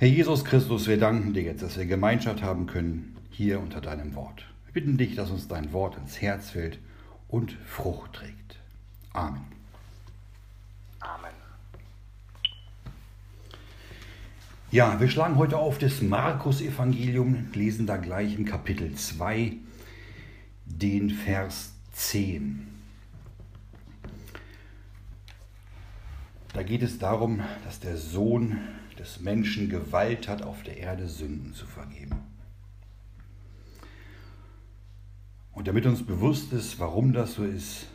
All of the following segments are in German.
Herr Jesus Christus, wir danken dir jetzt, dass wir Gemeinschaft haben können hier unter deinem Wort. Wir bitten dich, dass uns dein Wort ins Herz fällt und Frucht trägt. Amen. Amen. Ja, wir schlagen heute auf das Markus-Evangelium, lesen da gleich im Kapitel 2 den Vers 10. Da geht es darum, dass der Sohn des Menschen Gewalt hat, auf der Erde Sünden zu vergeben. Und damit uns bewusst ist, warum das so ist,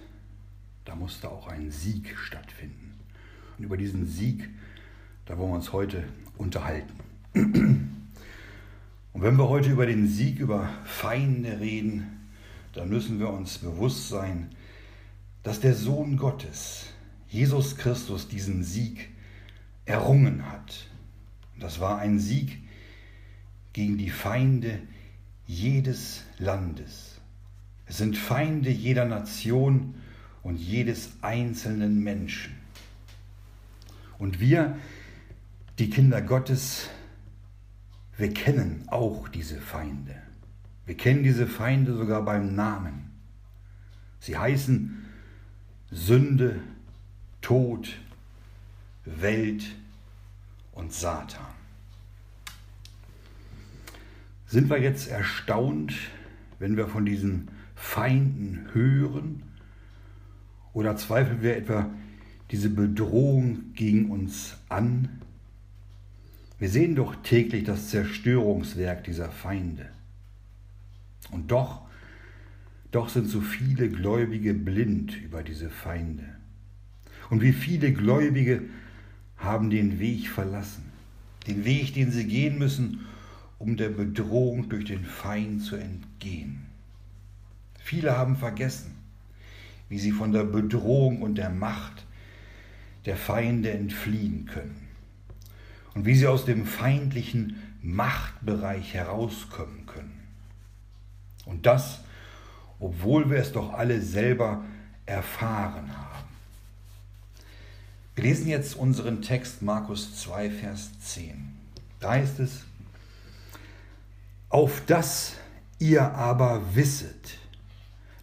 da musste auch ein Sieg stattfinden. Und über diesen Sieg, da wollen wir uns heute unterhalten. Und wenn wir heute über den Sieg über Feinde reden, dann müssen wir uns bewusst sein, dass der Sohn Gottes, Jesus Christus, diesen Sieg errungen hat. Das war ein Sieg gegen die Feinde jedes Landes. Es sind Feinde jeder Nation und jedes einzelnen Menschen. Und wir, die Kinder Gottes, wir kennen auch diese Feinde. Wir kennen diese Feinde sogar beim Namen. Sie heißen Sünde, Tod, Welt und Satan. Sind wir jetzt erstaunt, wenn wir von diesen Feinden hören? Oder zweifeln wir etwa diese Bedrohung gegen uns an? Wir sehen doch täglich das Zerstörungswerk dieser Feinde. Und doch, doch sind so viele Gläubige blind über diese Feinde. Und wie viele Gläubige haben den Weg verlassen, den Weg, den sie gehen müssen, um der Bedrohung durch den Feind zu entgehen. Viele haben vergessen, wie sie von der Bedrohung und der Macht der Feinde entfliehen können und wie sie aus dem feindlichen Machtbereich herauskommen können. Und das, obwohl wir es doch alle selber erfahren haben. Wir lesen jetzt unseren Text Markus 2, Vers 10. Da heißt es, auf das ihr aber wisset,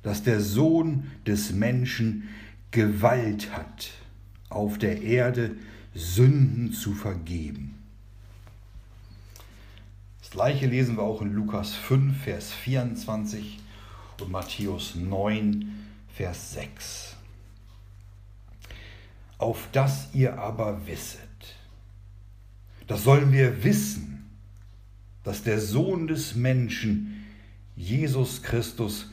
dass der Sohn des Menschen Gewalt hat, auf der Erde Sünden zu vergeben. Das gleiche lesen wir auch in Lukas 5, Vers 24 und Matthäus 9, Vers 6 auf das ihr aber wisset. Das sollen wir wissen, dass der Sohn des Menschen, Jesus Christus,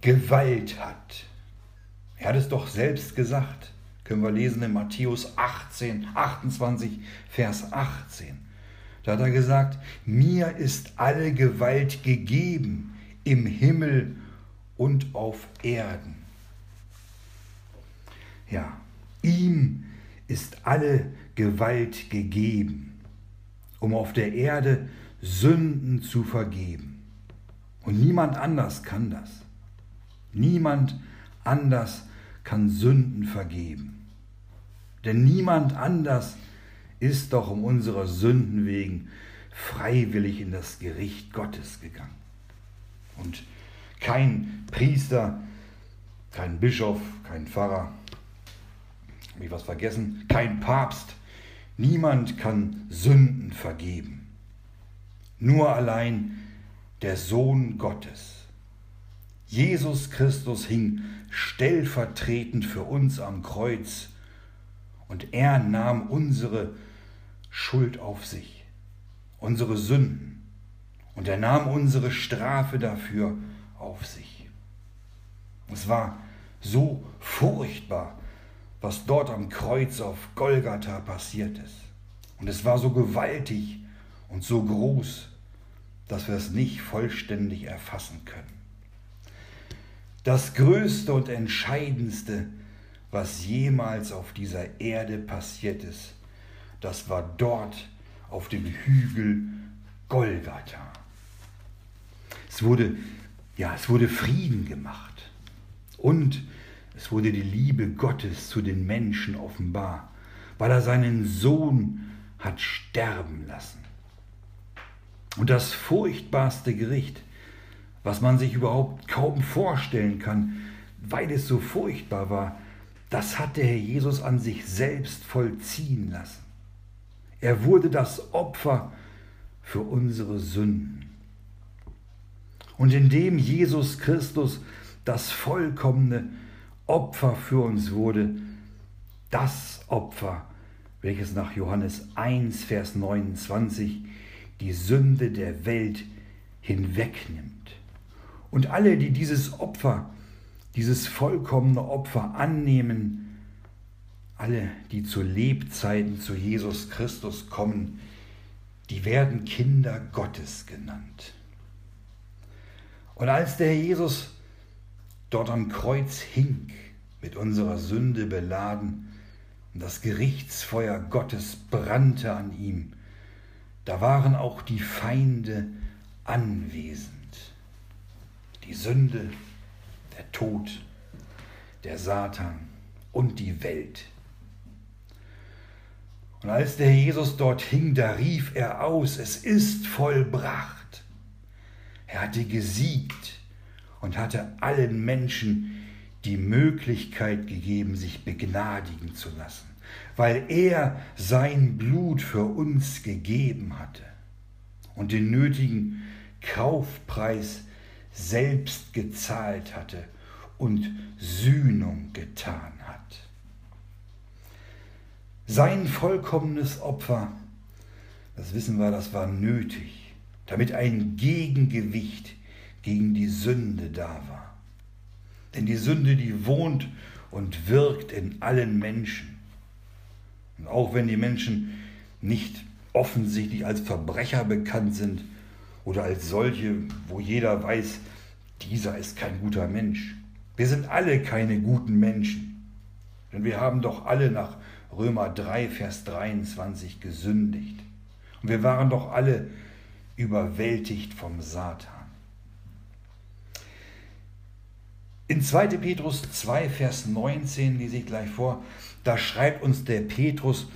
Gewalt hat. Er hat es doch selbst gesagt. Können wir lesen in Matthäus 18, 28, Vers 18. Da hat er gesagt, mir ist alle Gewalt gegeben im Himmel und auf Erden. Ja, Ihm ist alle Gewalt gegeben, um auf der Erde Sünden zu vergeben. Und niemand anders kann das. Niemand anders kann Sünden vergeben. Denn niemand anders ist doch um unserer Sünden wegen freiwillig in das Gericht Gottes gegangen. Und kein Priester, kein Bischof, kein Pfarrer, habe ich was vergessen? Kein Papst. Niemand kann Sünden vergeben. Nur allein der Sohn Gottes. Jesus Christus hing stellvertretend für uns am Kreuz und er nahm unsere Schuld auf sich, unsere Sünden und er nahm unsere Strafe dafür auf sich. Es war so furchtbar, was dort am Kreuz auf Golgatha passiert ist. Und es war so gewaltig und so groß, dass wir es nicht vollständig erfassen können. Das Größte und Entscheidendste, was jemals auf dieser Erde passiert ist, das war dort auf dem Hügel Golgatha. Es wurde, ja, es wurde Frieden gemacht und es wurde die Liebe Gottes zu den Menschen offenbar, weil er seinen Sohn hat sterben lassen. Und das furchtbarste Gericht, was man sich überhaupt kaum vorstellen kann, weil es so furchtbar war, das hat der Herr Jesus an sich selbst vollziehen lassen. Er wurde das Opfer für unsere Sünden. Und indem Jesus Christus das vollkommene Opfer für uns wurde, das Opfer, welches nach Johannes 1, Vers 29 die Sünde der Welt hinwegnimmt. Und alle, die dieses Opfer, dieses vollkommene Opfer annehmen, alle, die zu Lebzeiten zu Jesus Christus kommen, die werden Kinder Gottes genannt. Und als der Jesus dort am Kreuz hing, mit unserer Sünde beladen, und das Gerichtsfeuer Gottes brannte an ihm, da waren auch die Feinde anwesend. Die Sünde, der Tod, der Satan und die Welt. Und als der Jesus dort hing, da rief er aus, es ist vollbracht. Er hatte gesiegt und hatte allen Menschen die Möglichkeit gegeben, sich begnadigen zu lassen, weil er sein Blut für uns gegeben hatte und den nötigen Kaufpreis selbst gezahlt hatte und Sühnung getan hat. Sein vollkommenes Opfer, das wissen wir, das war nötig, damit ein Gegengewicht gegen die Sünde da war. Denn die Sünde, die wohnt und wirkt in allen Menschen. Und auch wenn die Menschen nicht offensichtlich als Verbrecher bekannt sind oder als solche, wo jeder weiß, dieser ist kein guter Mensch. Wir sind alle keine guten Menschen. Denn wir haben doch alle nach Römer 3, Vers 23 gesündigt. Und wir waren doch alle überwältigt vom Satan. In 2. Petrus 2, Vers 19 lese ich gleich vor, da schreibt uns der Petrus,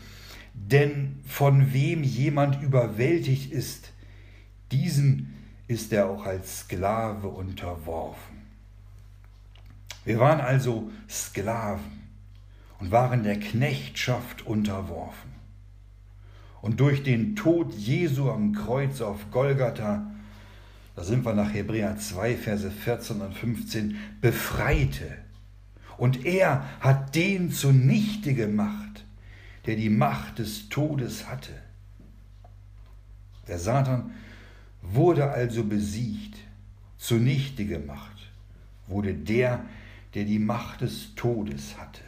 denn von wem jemand überwältigt ist, diesem ist er auch als Sklave unterworfen. Wir waren also Sklaven und waren der Knechtschaft unterworfen. Und durch den Tod Jesu am Kreuz auf Golgatha da sind wir nach Hebräer 2, Verse 14 und 15, befreite. Und er hat den zunichte gemacht, der die Macht des Todes hatte. Der Satan wurde also besiegt, zunichte gemacht, wurde der, der die Macht des Todes hatte.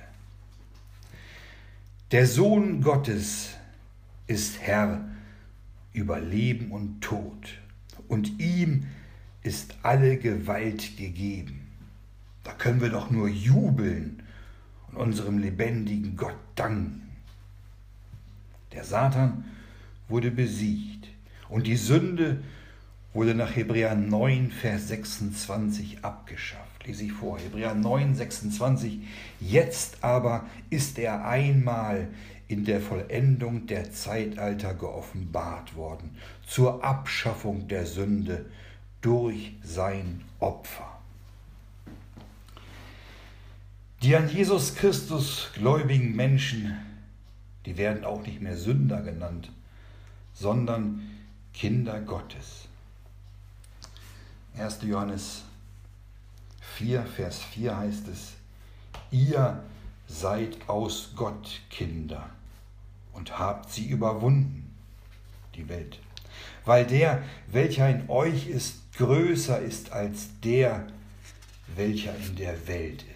Der Sohn Gottes ist Herr über Leben und Tod und ihm ist alle Gewalt gegeben. Da können wir doch nur jubeln und unserem lebendigen Gott danken. Der Satan wurde besiegt und die Sünde wurde nach Hebräer 9, Vers 26 abgeschafft. Lese ich vor, Hebräer 9, 26. Jetzt aber ist er einmal in der Vollendung der Zeitalter geoffenbart worden, zur Abschaffung der Sünde durch sein Opfer. Die an Jesus Christus gläubigen Menschen, die werden auch nicht mehr Sünder genannt, sondern Kinder Gottes. 1. Johannes 4, Vers 4 heißt es, ihr seid aus Gott Kinder und habt sie überwunden, die Welt. Weil der, welcher in euch ist, größer ist als der, welcher in der Welt ist.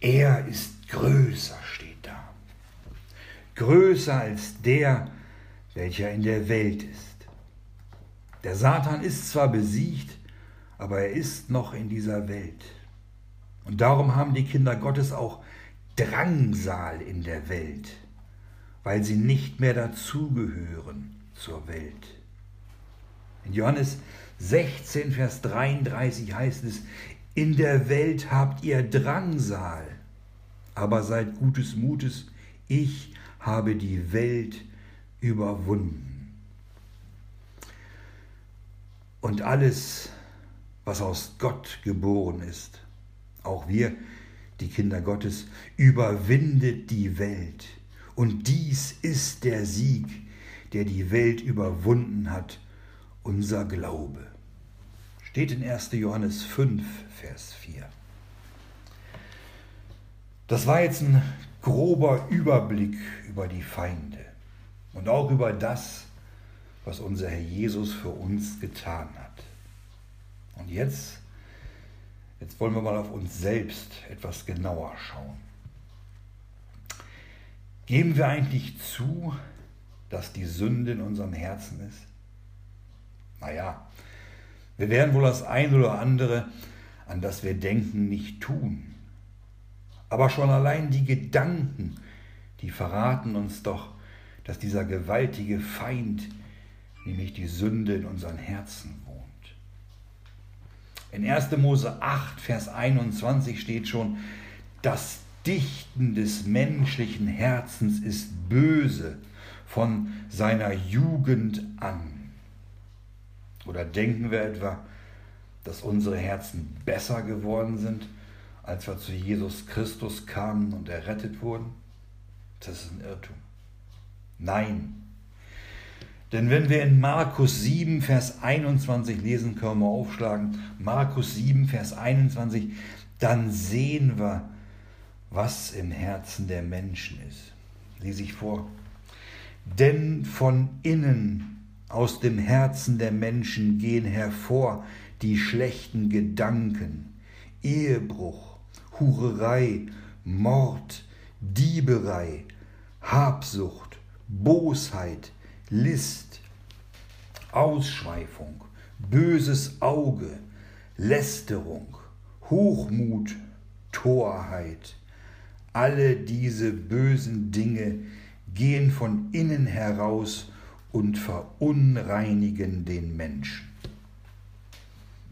Er ist größer, steht da. Größer als der, welcher in der Welt ist. Der Satan ist zwar besiegt, aber er ist noch in dieser Welt. Und darum haben die Kinder Gottes auch Drangsal in der Welt, weil sie nicht mehr dazugehören zur Welt. In Johannes 16, Vers 33 heißt es, in der Welt habt ihr Drangsal, aber seid gutes Mutes, ich habe die Welt überwunden. und alles, was aus Gott geboren ist, auch wir, die Kinder Gottes, überwindet die Welt. Und dies ist der Sieg, der die Welt überwunden hat, unser Glaube. Steht in 1. Johannes 5, Vers 4. Das war jetzt ein grober Überblick über die Feinde und auch über das, was unser Herr Jesus für uns getan hat. Und jetzt, jetzt wollen wir mal auf uns selbst etwas genauer schauen. Geben wir eigentlich zu, dass die Sünde in unserem Herzen ist? Naja, wir werden wohl das ein oder andere, an das wir denken, nicht tun. Aber schon allein die Gedanken, die verraten uns doch, dass dieser gewaltige Feind, nämlich die Sünde, in unseren Herzen wohnt. In 1. Mose 8, Vers 21 steht schon, das Dichten des menschlichen Herzens ist böse von seiner Jugend an. Oder denken wir etwa, dass unsere Herzen besser geworden sind, als wir zu Jesus Christus kamen und errettet wurden? Das ist ein Irrtum. Nein. Denn wenn wir in Markus 7, Vers 21 lesen, können wir aufschlagen, Markus 7, Vers 21, dann sehen wir, was im Herzen der Menschen ist. Lese ich vor. Denn von innen, aus dem Herzen der Menschen gehen hervor die schlechten Gedanken, Ehebruch, Hurerei, Mord, Dieberei, Habsucht, Bosheit, List, Ausschweifung, böses Auge, Lästerung, Hochmut, Torheit. Alle diese bösen Dinge gehen von innen heraus und verunreinigen den Menschen.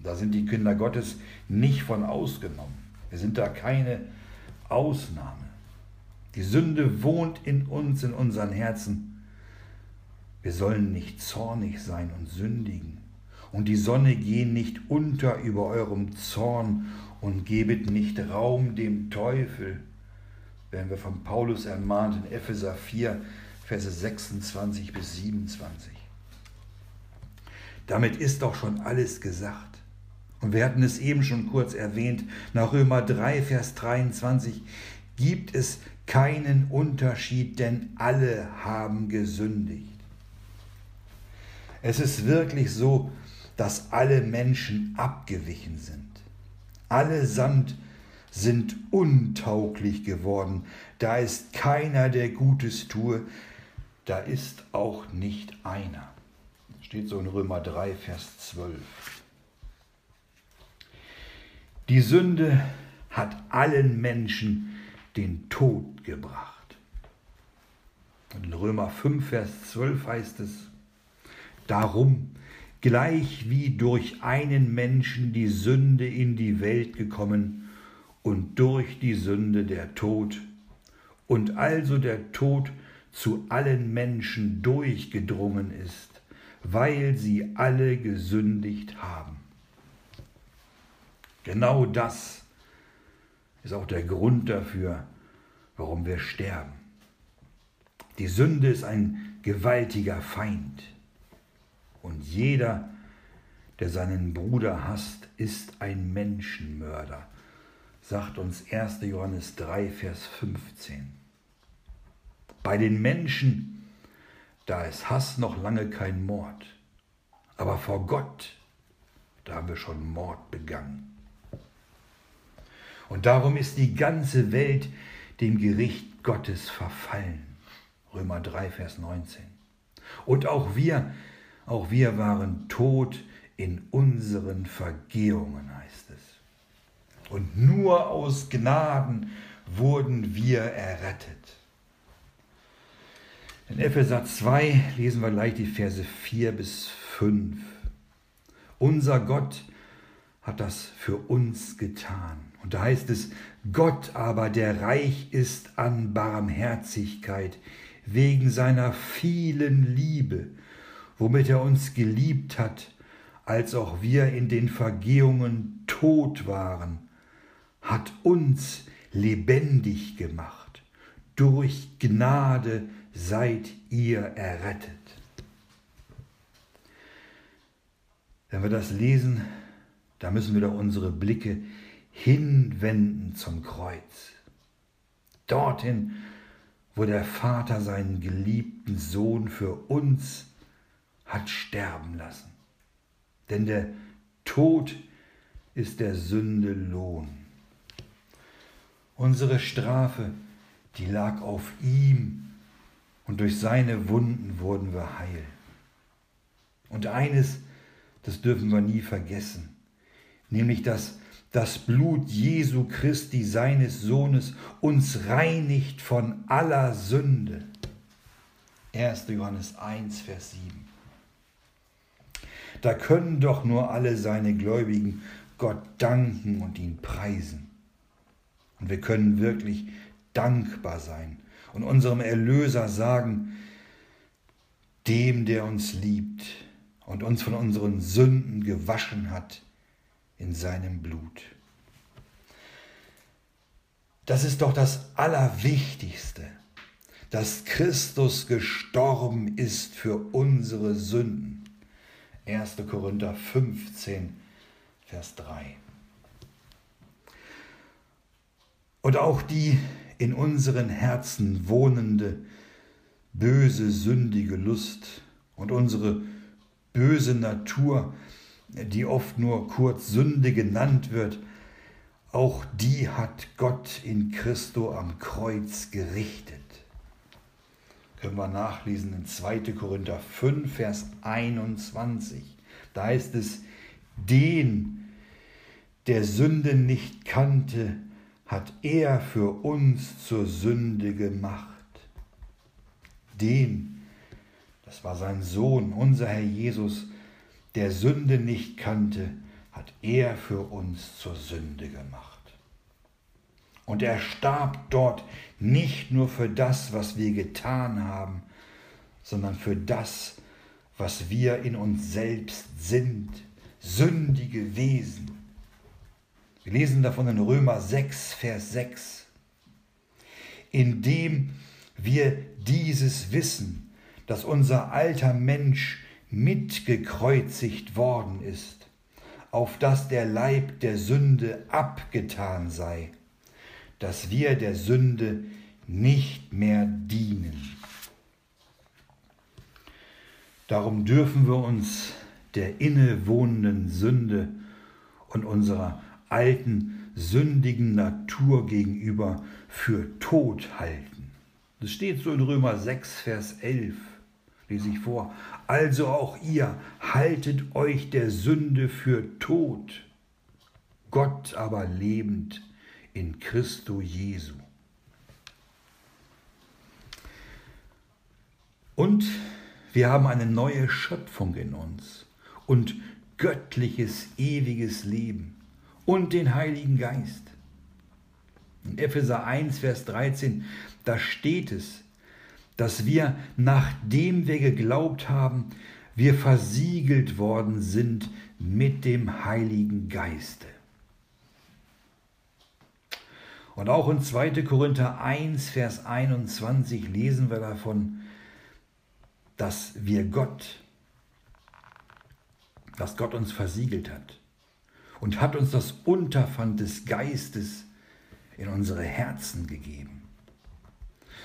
Da sind die Kinder Gottes nicht von ausgenommen. Wir sind da keine Ausnahme. Die Sünde wohnt in uns, in unseren Herzen. Wir sollen nicht zornig sein und sündigen. Und die Sonne gehe nicht unter über eurem Zorn und gebet nicht Raum dem Teufel. Werden wir von Paulus ermahnt in Epheser 4, Verse 26 bis 27. Damit ist doch schon alles gesagt. Und wir hatten es eben schon kurz erwähnt, nach Römer 3, Vers 23 gibt es keinen Unterschied, denn alle haben gesündigt. Es ist wirklich so, dass alle Menschen abgewichen sind. Allesamt sind untauglich geworden. Da ist keiner, der Gutes tue. Da ist auch nicht einer. Steht so in Römer 3, Vers 12. Die Sünde hat allen Menschen den Tod gebracht. In Römer 5, Vers 12 heißt es, darum, gleich wie durch einen Menschen die Sünde in die Welt gekommen und durch die Sünde der Tod, und also der Tod zu allen Menschen durchgedrungen ist, weil sie alle gesündigt haben. Genau das ist auch der Grund dafür, warum wir sterben. Die Sünde ist ein gewaltiger Feind. Und jeder, der seinen Bruder hasst, ist ein Menschenmörder, sagt uns 1. Johannes 3, Vers 15. Bei den Menschen, da ist Hass noch lange kein Mord. Aber vor Gott, da haben wir schon Mord begangen. Und darum ist die ganze Welt dem Gericht Gottes verfallen. Römer 3, Vers 19. Und auch wir, auch wir waren tot in unseren Vergehungen, heißt es. Und nur aus Gnaden wurden wir errettet. In Epheser 2 lesen wir gleich die Verse 4 bis 5. Unser Gott hat das für uns getan. Und da heißt es, Gott aber, der reich ist an Barmherzigkeit, wegen seiner vielen Liebe, womit er uns geliebt hat, als auch wir in den Vergehungen tot waren, hat uns lebendig gemacht. Durch Gnade seid ihr errettet. Wenn wir das lesen, da müssen wir doch unsere Blicke hinwenden zum Kreuz. Dorthin, wo der Vater seinen geliebten Sohn für uns hat sterben lassen. Denn der Tod ist der Sünde Lohn. Unsere Strafe, die lag auf ihm und durch seine Wunden wurden wir heil. Und eines, das dürfen wir nie vergessen, nämlich dass das Blut Jesu Christi, seines Sohnes, uns reinigt von aller Sünde. 1. Johannes 1, Vers 7. Da können doch nur alle seine Gläubigen Gott danken und ihn preisen. Und wir können wirklich dankbar sein und unserem Erlöser sagen, dem, der uns liebt und uns von unseren Sünden gewaschen hat in seinem Blut. Das ist doch das Allerwichtigste, dass Christus gestorben ist für unsere Sünden. 1. Korinther 15, Vers 3. Und auch die in unseren Herzen wohnende böse, sündige Lust und unsere böse Natur, die oft nur kurz Sünde genannt wird, auch die hat Gott in Christo am Kreuz gerichtet. Können wir nachlesen in 2. Korinther 5, Vers 21. Da heißt es, den, der Sünde nicht kannte, hat er für uns zur Sünde gemacht. Den, das war sein Sohn, unser Herr Jesus, der Sünde nicht kannte, hat er für uns zur Sünde gemacht. Und er starb dort nicht nur für das, was wir getan haben, sondern für das, was wir in uns selbst sind, sündige Wesen. Wir lesen davon in Römer 6, Vers 6. Indem wir dieses wissen, dass unser alter Mensch mitgekreuzigt worden ist, auf dass der Leib der Sünde abgetan sei, dass wir der Sünde nicht mehr dienen. Darum dürfen wir uns der innewohnenden Sünde und unserer alten sündigen Natur gegenüber für tot halten. Das steht so in Römer 6, Vers 11, lese ich vor. Also auch ihr haltet euch der Sünde für tot, Gott aber lebend in Christo Jesu. Und wir haben eine neue Schöpfung in uns und göttliches, ewiges Leben und den Heiligen Geist. In Epheser 1, Vers 13, da steht es, dass wir, nachdem wir geglaubt haben, wir versiegelt worden sind mit dem Heiligen Geiste. Und auch in 2. Korinther 1, Vers 21 lesen wir davon, dass wir Gott, dass Gott uns versiegelt hat und hat uns das Unterpfand des Geistes in unsere Herzen gegeben.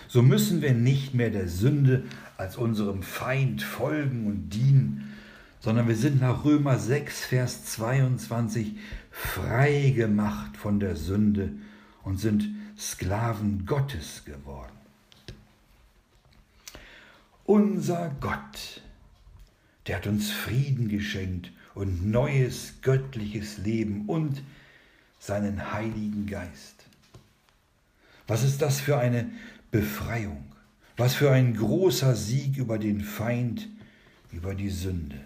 So müssen wir nicht mehr der Sünde als unserem Feind folgen und dienen, sondern wir sind nach Römer 6, Vers 22 frei gemacht von der Sünde und sind Sklaven Gottes geworden. Unser Gott, der hat uns Frieden geschenkt und neues göttliches Leben und seinen Heiligen Geist. Was ist das für eine Befreiung? Was für ein großer Sieg über den Feind, über die Sünde.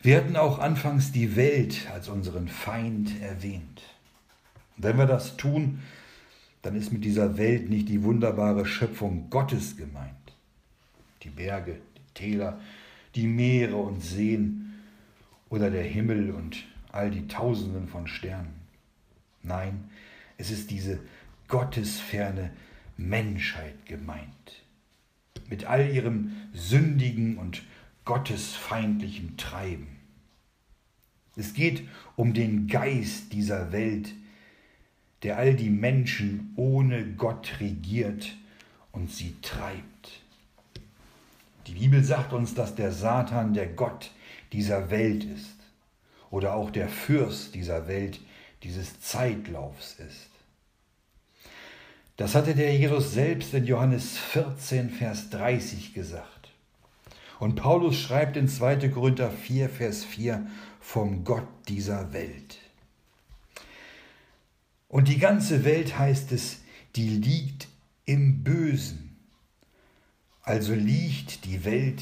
Wir hatten auch anfangs die Welt als unseren Feind erwähnt. wenn wir das tun, dann ist mit dieser Welt nicht die wunderbare Schöpfung Gottes gemeint. Die Berge, die Täler, die Meere und Seen oder der Himmel und all die Tausenden von Sternen. Nein, es ist diese gottesferne Menschheit gemeint. Mit all ihrem sündigen und gottesfeindlichen Treiben. Es geht um den Geist dieser Welt, der all die Menschen ohne Gott regiert und sie treibt. Die Bibel sagt uns, dass der Satan der Gott dieser Welt ist oder auch der Fürst dieser Welt, dieses Zeitlaufs ist. Das hatte der Jesus selbst in Johannes 14, Vers 30 gesagt. Und Paulus schreibt in 2. Korinther 4, Vers 4 vom Gott dieser Welt. Und die ganze Welt heißt es, die liegt im Bösen. Also liegt die Welt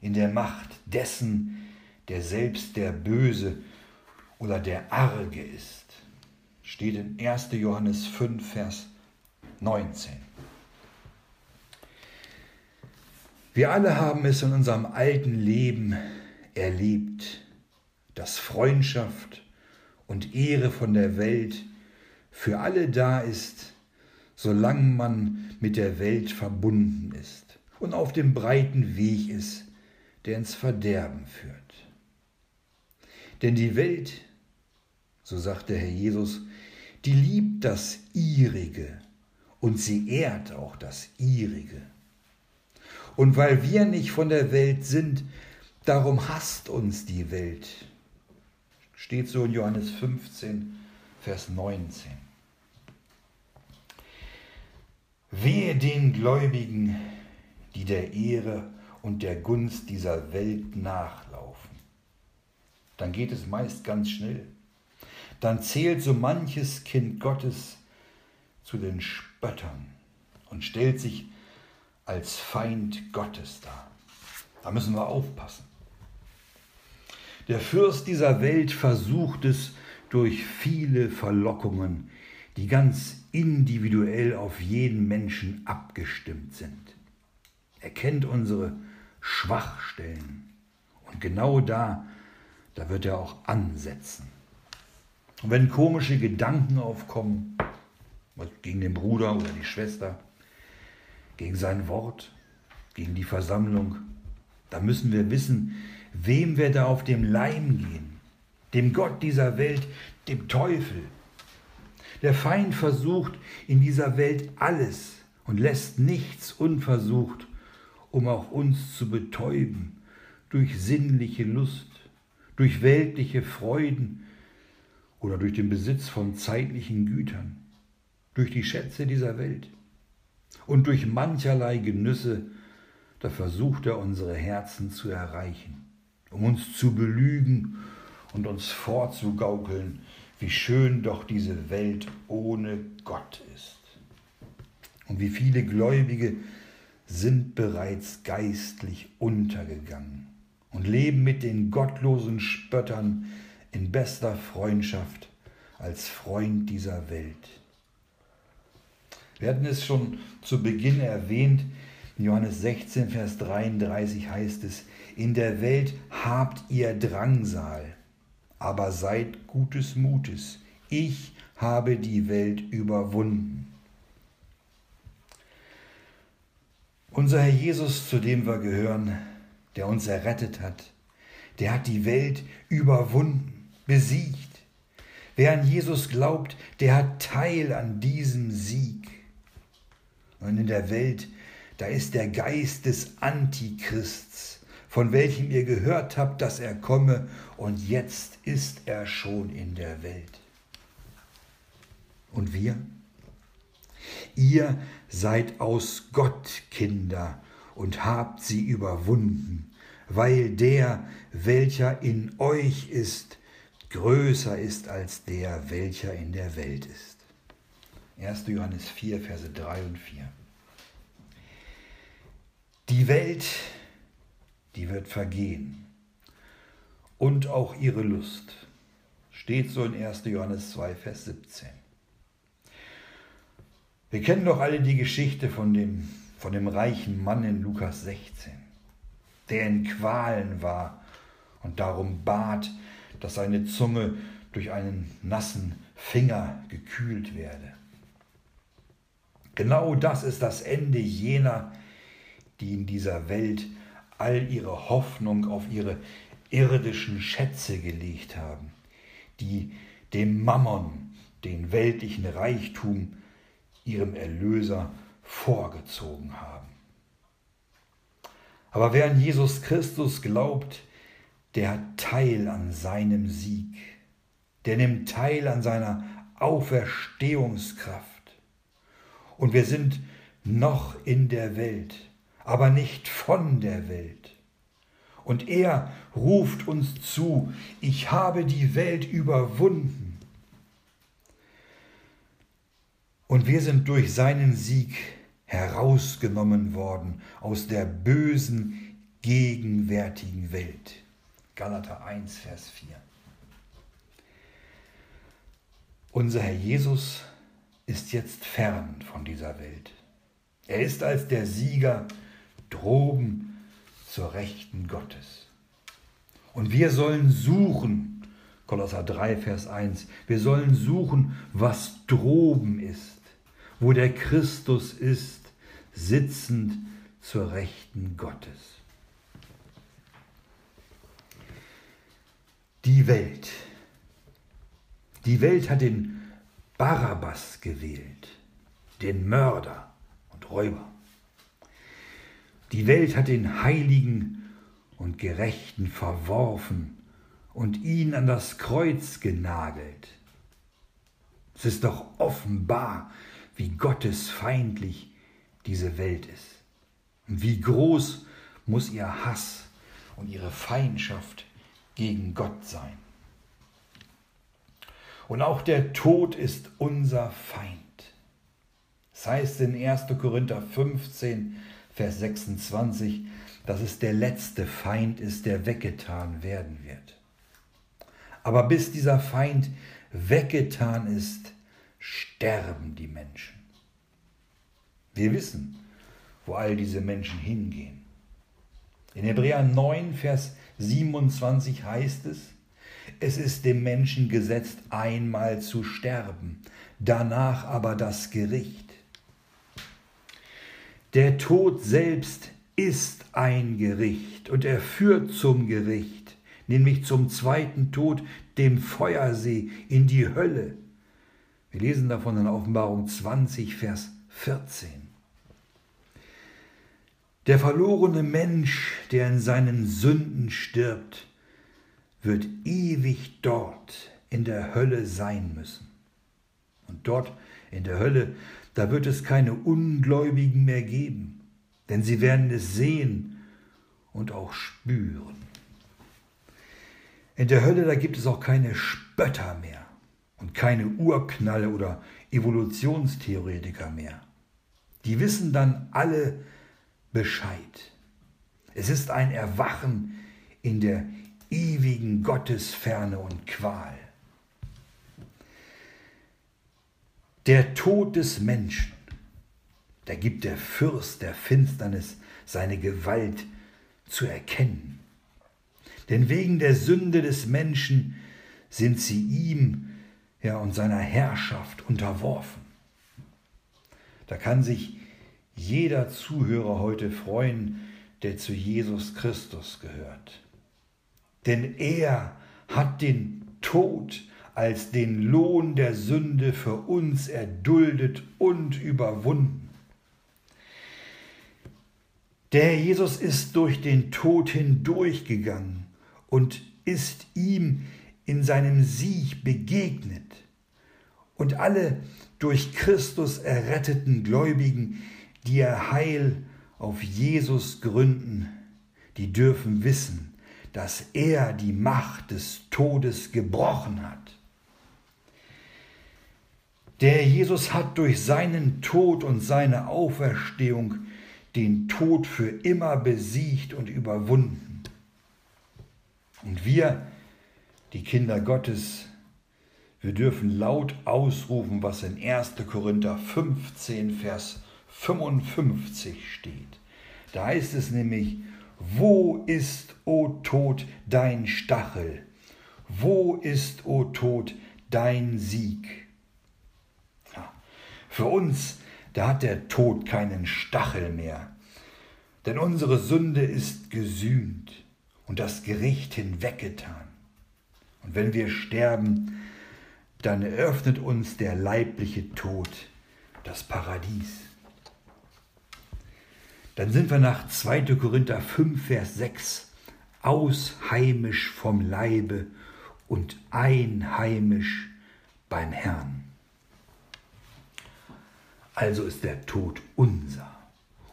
in der Macht dessen, der selbst der Böse oder der Arge ist. Steht in 1. Johannes 5, Vers 19. Wir alle haben es in unserem alten Leben erlebt, dass Freundschaft und Ehre von der Welt für alle da ist, solange man mit der Welt verbunden ist und auf dem breiten Weg ist, der ins Verderben führt. Denn die Welt, so sagt der Herr Jesus, die liebt das Ihrige und sie ehrt auch das Ihrige. Und weil wir nicht von der Welt sind, darum hasst uns die Welt. Steht so in Johannes 15, Vers 19. Wehe den Gläubigen, die der Ehre und der Gunst dieser Welt nachlaufen. Dann geht es meist ganz schnell. Dann zählt so manches Kind Gottes zu den Spöttern und stellt sich als Feind Gottes dar. Da müssen wir aufpassen. Der Fürst dieser Welt versucht es durch viele Verlockungen, die ganz individuell auf jeden Menschen abgestimmt sind. Er kennt unsere Schwachstellen und genau da, da wird er auch ansetzen. Und wenn komische Gedanken aufkommen, gegen den Bruder oder die Schwester, gegen sein Wort, gegen die Versammlung. Da müssen wir wissen, wem wir da auf dem Leim gehen. Dem Gott dieser Welt, dem Teufel. Der Feind versucht in dieser Welt alles und lässt nichts unversucht, um auch uns zu betäuben durch sinnliche Lust, durch weltliche Freuden oder durch den Besitz von zeitlichen Gütern durch die Schätze dieser Welt und durch mancherlei Genüsse, da versucht er unsere Herzen zu erreichen, um uns zu belügen und uns vorzugaukeln, wie schön doch diese Welt ohne Gott ist. Und wie viele Gläubige sind bereits geistlich untergegangen und leben mit den gottlosen Spöttern in bester Freundschaft als Freund dieser Welt. Wir hatten es schon zu Beginn erwähnt, in Johannes 16, Vers 33 heißt es, in der Welt habt ihr Drangsal, aber seid gutes Mutes, ich habe die Welt überwunden. Unser Herr Jesus, zu dem wir gehören, der uns errettet hat, der hat die Welt überwunden, besiegt. Wer an Jesus glaubt, der hat Teil an diesem Sieg. Und in der Welt, da ist der Geist des Antichrists, von welchem ihr gehört habt, dass er komme, und jetzt ist er schon in der Welt. Und wir? Ihr seid aus Gott Kinder und habt sie überwunden, weil der, welcher in euch ist, größer ist als der, welcher in der Welt ist. 1. Johannes 4, Verse 3 und 4. Die Welt, die wird vergehen und auch ihre Lust. Steht so in 1. Johannes 2, Vers 17. Wir kennen doch alle die Geschichte von dem, von dem reichen Mann in Lukas 16. der in Qualen war und darum bat, dass seine Zunge durch einen nassen Finger gekühlt werde. Genau das ist das Ende jener, die in dieser Welt all ihre Hoffnung auf ihre irdischen Schätze gelegt haben, die dem Mammon, den weltlichen Reichtum, ihrem Erlöser vorgezogen haben. Aber wer an Jesus Christus glaubt, der hat Teil an seinem Sieg, der nimmt teil an seiner Auferstehungskraft. Und wir sind noch in der Welt, aber nicht von der Welt. Und er ruft uns zu, ich habe die Welt überwunden. Und wir sind durch seinen Sieg herausgenommen worden aus der bösen, gegenwärtigen Welt. Galater 1, Vers 4. Unser Herr Jesus ist jetzt fern von dieser Welt. Er ist als der Sieger droben zur Rechten Gottes. Und wir sollen suchen, Kolosser 3, Vers 1, wir sollen suchen, was droben ist, wo der Christus ist, sitzend zur Rechten Gottes. Die Welt. Die Welt hat den Barabbas gewählt, den Mörder und Räuber. Die Welt hat den Heiligen und Gerechten verworfen und ihn an das Kreuz genagelt. Es ist doch offenbar, wie gottesfeindlich diese Welt ist und wie groß muss ihr Hass und ihre Feindschaft gegen Gott sein. Und auch der Tod ist unser Feind. Das heißt in 1. Korinther 15, Vers 26, dass es der letzte Feind ist, der weggetan werden wird. Aber bis dieser Feind weggetan ist, sterben die Menschen. Wir wissen, wo all diese Menschen hingehen. In Hebräer 9, Vers 27 heißt es, es ist dem Menschen gesetzt, einmal zu sterben, danach aber das Gericht. Der Tod selbst ist ein Gericht und er führt zum Gericht, nämlich zum zweiten Tod, dem Feuersee, in die Hölle. Wir lesen davon in Offenbarung 20, Vers 14. Der verlorene Mensch, der in seinen Sünden stirbt, wird ewig dort in der Hölle sein müssen. Und dort in der Hölle, da wird es keine Ungläubigen mehr geben, denn sie werden es sehen und auch spüren. In der Hölle, da gibt es auch keine Spötter mehr und keine Urknalle oder Evolutionstheoretiker mehr. Die wissen dann alle Bescheid. Es ist ein Erwachen in der ewigen Gottesferne und Qual. Der Tod des Menschen, da gibt der Fürst der Finsternis seine Gewalt zu erkennen. Denn wegen der Sünde des Menschen sind sie ihm ja, und seiner Herrschaft unterworfen. Da kann sich jeder Zuhörer heute freuen, der zu Jesus Christus gehört. Denn er hat den Tod als den Lohn der Sünde für uns erduldet und überwunden. Der Jesus ist durch den Tod hindurchgegangen und ist ihm in seinem Sieg begegnet. Und alle durch Christus erretteten Gläubigen, die ihr Heil auf Jesus gründen, die dürfen wissen, dass er die Macht des Todes gebrochen hat. Der Jesus hat durch seinen Tod und seine Auferstehung den Tod für immer besiegt und überwunden. Und wir, die Kinder Gottes, wir dürfen laut ausrufen, was in 1. Korinther 15, Vers 55 steht. Da heißt es nämlich, Wo ist, o Tod, dein Stachel? Wo ist, o Tod, dein Sieg? Ja, für uns, da hat der Tod keinen Stachel mehr, denn unsere Sünde ist gesühnt und das Gericht hinweggetan. Wenn wir sterben, dann eröffnet uns der leibliche Tod das Paradies. Dann sind wir nach 2. Korinther 5, Vers 6 ausheimisch vom Leibe und einheimisch beim Herrn. Also ist der Tod unser.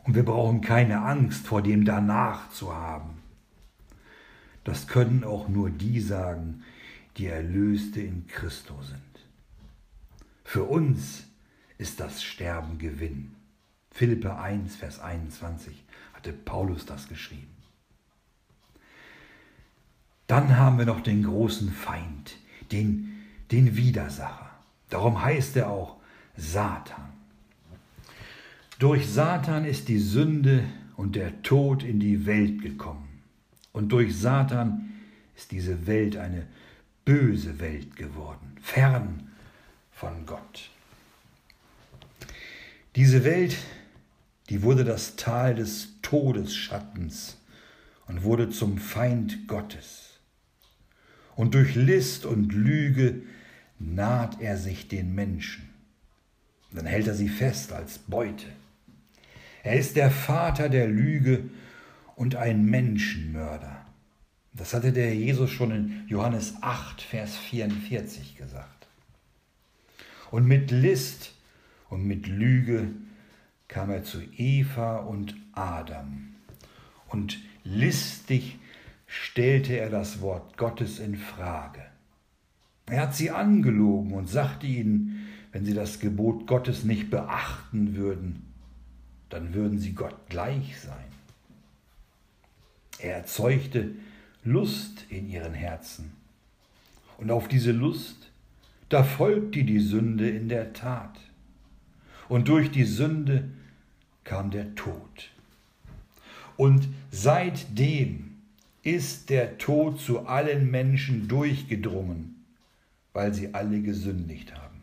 Und wir brauchen keine Angst vor dem danach zu haben. Das können auch nur die sagen, die Erlöste in Christus sind. Für uns ist das Sterben Gewinn. Philippe 1, Vers 21 hatte Paulus das geschrieben. Dann haben wir noch den großen Feind, den, den Widersacher. Darum heißt er auch Satan. Durch Satan ist die Sünde und der Tod in die Welt gekommen. Und durch Satan ist diese Welt eine böse Welt geworden, fern von Gott. Diese Welt, die wurde das Tal des Todesschattens und wurde zum Feind Gottes. Und durch List und Lüge naht er sich den Menschen. Dann hält er sie fest als Beute. Er ist der Vater der Lüge und ein Menschenmörder. Das hatte der Jesus schon in Johannes 8, Vers 44 gesagt. Und mit List und mit Lüge kam er zu Eva und Adam. Und listig stellte er das Wort Gottes in Frage. Er hat sie angelogen und sagte ihnen, wenn sie das Gebot Gottes nicht beachten würden, dann würden sie Gott gleich sein. Er erzeugte Lust in ihren Herzen. Und auf diese Lust, da folgte die Sünde in der Tat. Und durch die Sünde kam der Tod. Und seitdem ist der Tod zu allen Menschen durchgedrungen, weil sie alle gesündigt haben.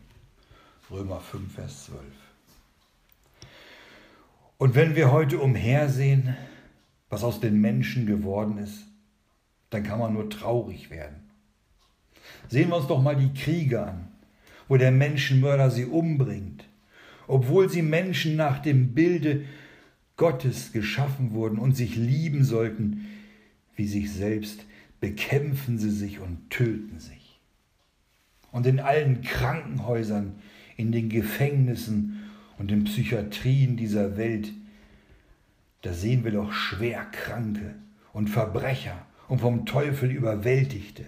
Römer 5, Vers 12. Und wenn wir heute umhersehen, was aus den Menschen geworden ist, dann kann man nur traurig werden. Sehen wir uns doch mal die Kriege an, wo der Menschenmörder sie umbringt, obwohl sie Menschen nach dem Bilde Gottes geschaffen wurden und sich lieben sollten, wie sich selbst, bekämpfen sie sich und töten sich. Und in allen Krankenhäusern, in den Gefängnissen und in Psychiatrien dieser Welt, da sehen wir doch Schwerkranke und Verbrecher und vom Teufel überwältigte.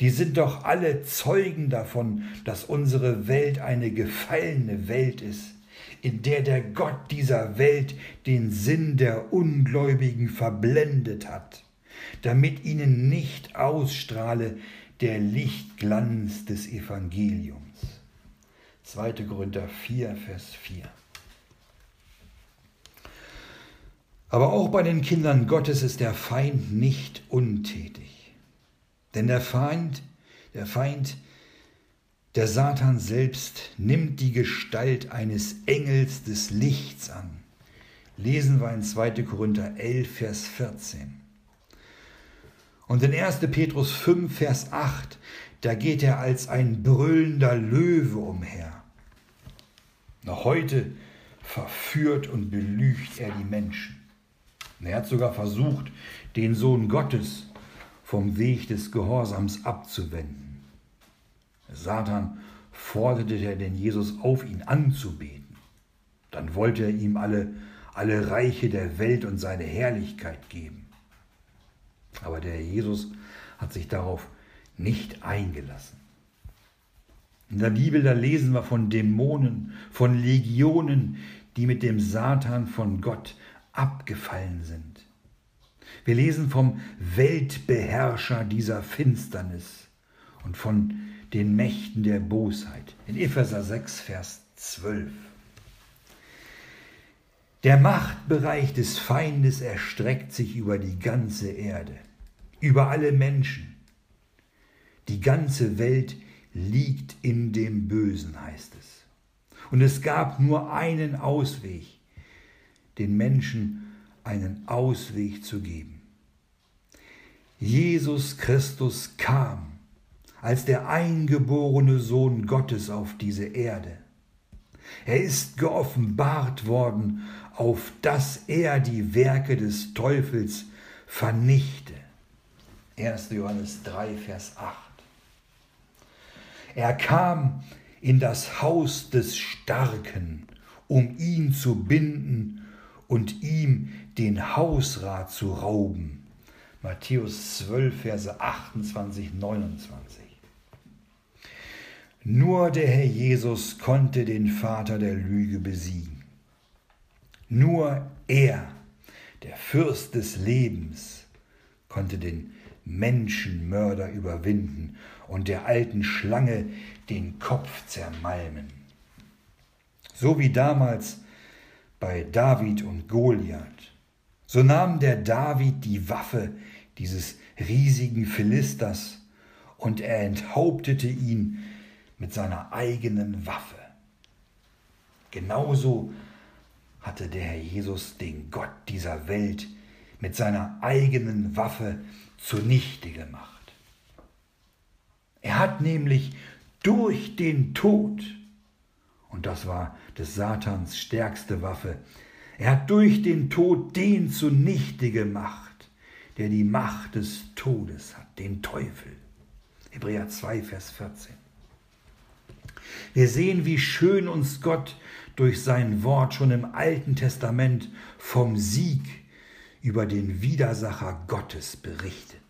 Die sind doch alle Zeugen davon, dass unsere Welt eine gefallene Welt ist, in der der Gott dieser Welt den Sinn der Ungläubigen verblendet hat, damit ihnen nicht ausstrahle der Lichtglanz des Evangeliums. 2. Korinther 4, Vers 4. Aber auch bei den Kindern Gottes ist der Feind nicht untätig. Denn der Feind, der Feind, der Satan selbst nimmt die Gestalt eines Engels des Lichts an. Lesen wir in 2. Korinther 11, Vers 14. Und in 1. Petrus 5, Vers 8, da geht er als ein brüllender Löwe umher. Noch heute verführt und belügt er die Menschen. Er hat sogar versucht, den Sohn Gottes vom Weg des Gehorsams abzuwenden. Satan forderte den Jesus auf, ihn anzubeten. Dann wollte er ihm alle, alle Reiche der Welt und seine Herrlichkeit geben. Aber der Jesus hat sich darauf nicht eingelassen. In der Bibel, da lesen wir von Dämonen, von Legionen, die mit dem Satan von Gott abgefallen sind. Wir lesen vom Weltbeherrscher dieser Finsternis und von den Mächten der Bosheit in Epheser 6, Vers 12. Der Machtbereich des Feindes erstreckt sich über die ganze Erde, über alle Menschen. Die ganze Welt liegt in dem Bösen, heißt es. Und es gab nur einen Ausweg, den Menschen einen Ausweg zu geben. Jesus Christus kam als der eingeborene Sohn Gottes auf diese Erde. Er ist geoffenbart worden, auf dass er die Werke des Teufels vernichte. 1. Johannes 3, Vers 8. Er kam in das Haus des Starken, um ihn zu binden und ihm den Hausrat zu rauben. Matthäus 12, Verse 28, 29. Nur der Herr Jesus konnte den Vater der Lüge besiegen. Nur er, der Fürst des Lebens, konnte den Menschenmörder überwinden und der alten Schlange den Kopf zermalmen. So wie damals bei David und Goliath. So nahm der David die Waffe dieses riesigen Philisters und er enthauptete ihn mit seiner eigenen Waffe. Genauso hatte der Herr Jesus den Gott dieser Welt mit seiner eigenen Waffe zunichte gemacht. Er hat nämlich durch den Tod, und das war des Satans stärkste Waffe, er hat durch den Tod den zunichte gemacht, der die Macht des Todes hat, den Teufel. Hebräer 2, Vers 14. Wir sehen, wie schön uns Gott durch sein Wort schon im Alten Testament vom Sieg über den Widersacher Gottes berichtet.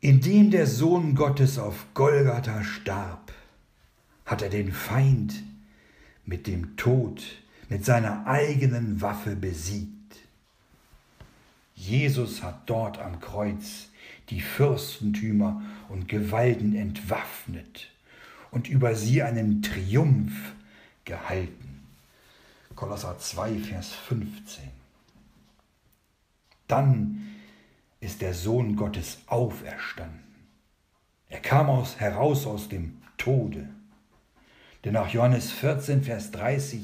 Indem der Sohn Gottes auf Golgatha starb, hat er den Feind mit dem Tod, mit seiner eigenen Waffe besiegt. Jesus hat dort am Kreuz die Fürstentümer und Gewalten entwaffnet und über sie einen Triumph gehalten. Kolosser 2, Vers 15. Dann ist der Sohn Gottes auferstanden. Er kam aus, heraus aus dem Tode. Denn nach Johannes 14, Vers 30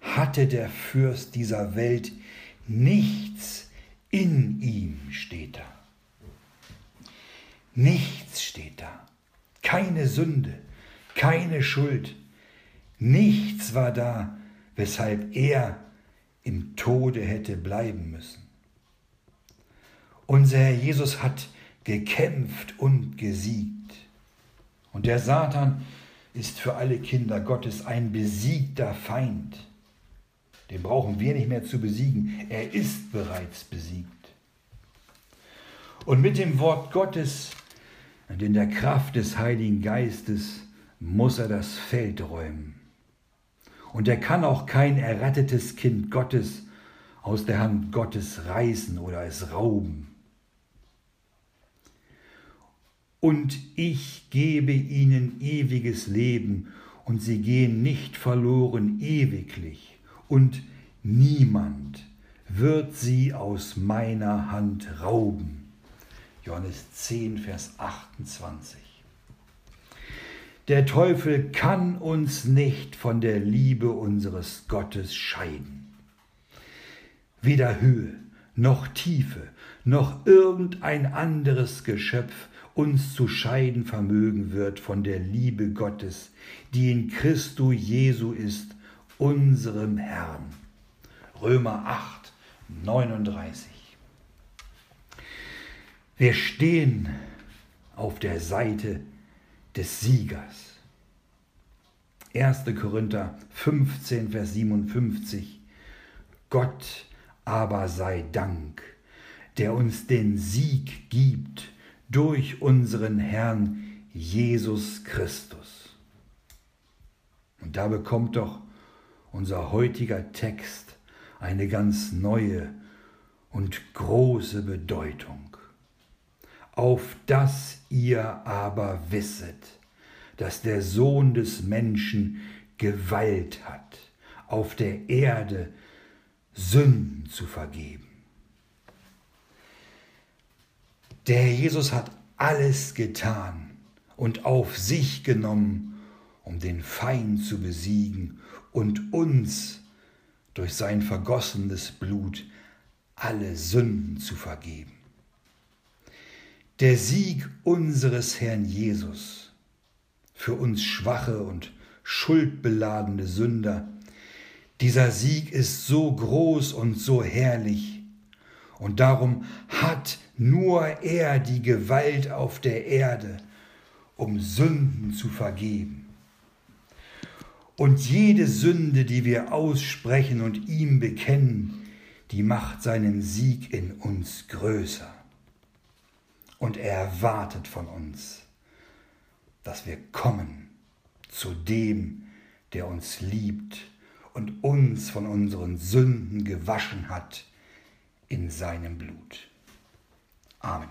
hatte der Fürst dieser Welt nichts in ihm, steht da. Nichts steht da. Keine Sünde, keine Schuld. Nichts war da, weshalb er im Tode hätte bleiben müssen. Unser Herr Jesus hat gekämpft und gesiegt. Und der Satan ist für alle Kinder Gottes ein besiegter Feind. Den brauchen wir nicht mehr zu besiegen. Er ist bereits besiegt. Und mit dem Wort Gottes und in der Kraft des Heiligen Geistes muss er das Feld räumen. Und er kann auch kein errettetes Kind Gottes aus der Hand Gottes reißen oder es rauben. Und ich gebe ihnen ewiges Leben, und sie gehen nicht verloren ewiglich, und niemand wird sie aus meiner Hand rauben. Johannes 10, Vers 28. Der Teufel kann uns nicht von der Liebe unseres Gottes scheiden. Weder Höhe, noch Tiefe, noch irgendein anderes Geschöpf uns zu scheiden vermögen wird von der Liebe Gottes, die in Christo Jesu ist, unserem Herrn. Römer 8, 39. Wir stehen auf der Seite des Siegers. 1. Korinther 15, Vers 57. Gott aber sei Dank, der uns den Sieg gibt durch unseren Herrn Jesus Christus. Und da bekommt doch unser heutiger Text eine ganz neue und große Bedeutung auf dass ihr aber wisset, dass der Sohn des Menschen Gewalt hat, auf der Erde Sünden zu vergeben. Der Herr Jesus hat alles getan und auf sich genommen, um den Feind zu besiegen und uns durch sein vergossenes Blut alle Sünden zu vergeben. Der Sieg unseres Herrn Jesus für uns schwache und schuldbeladene Sünder, dieser Sieg ist so groß und so herrlich, und darum hat nur er die Gewalt auf der Erde, um Sünden zu vergeben. Und jede Sünde, die wir aussprechen und ihm bekennen, die macht seinen Sieg in uns größer. Und er erwartet von uns, dass wir kommen zu dem, der uns liebt und uns von unseren Sünden gewaschen hat in seinem Blut. Amen.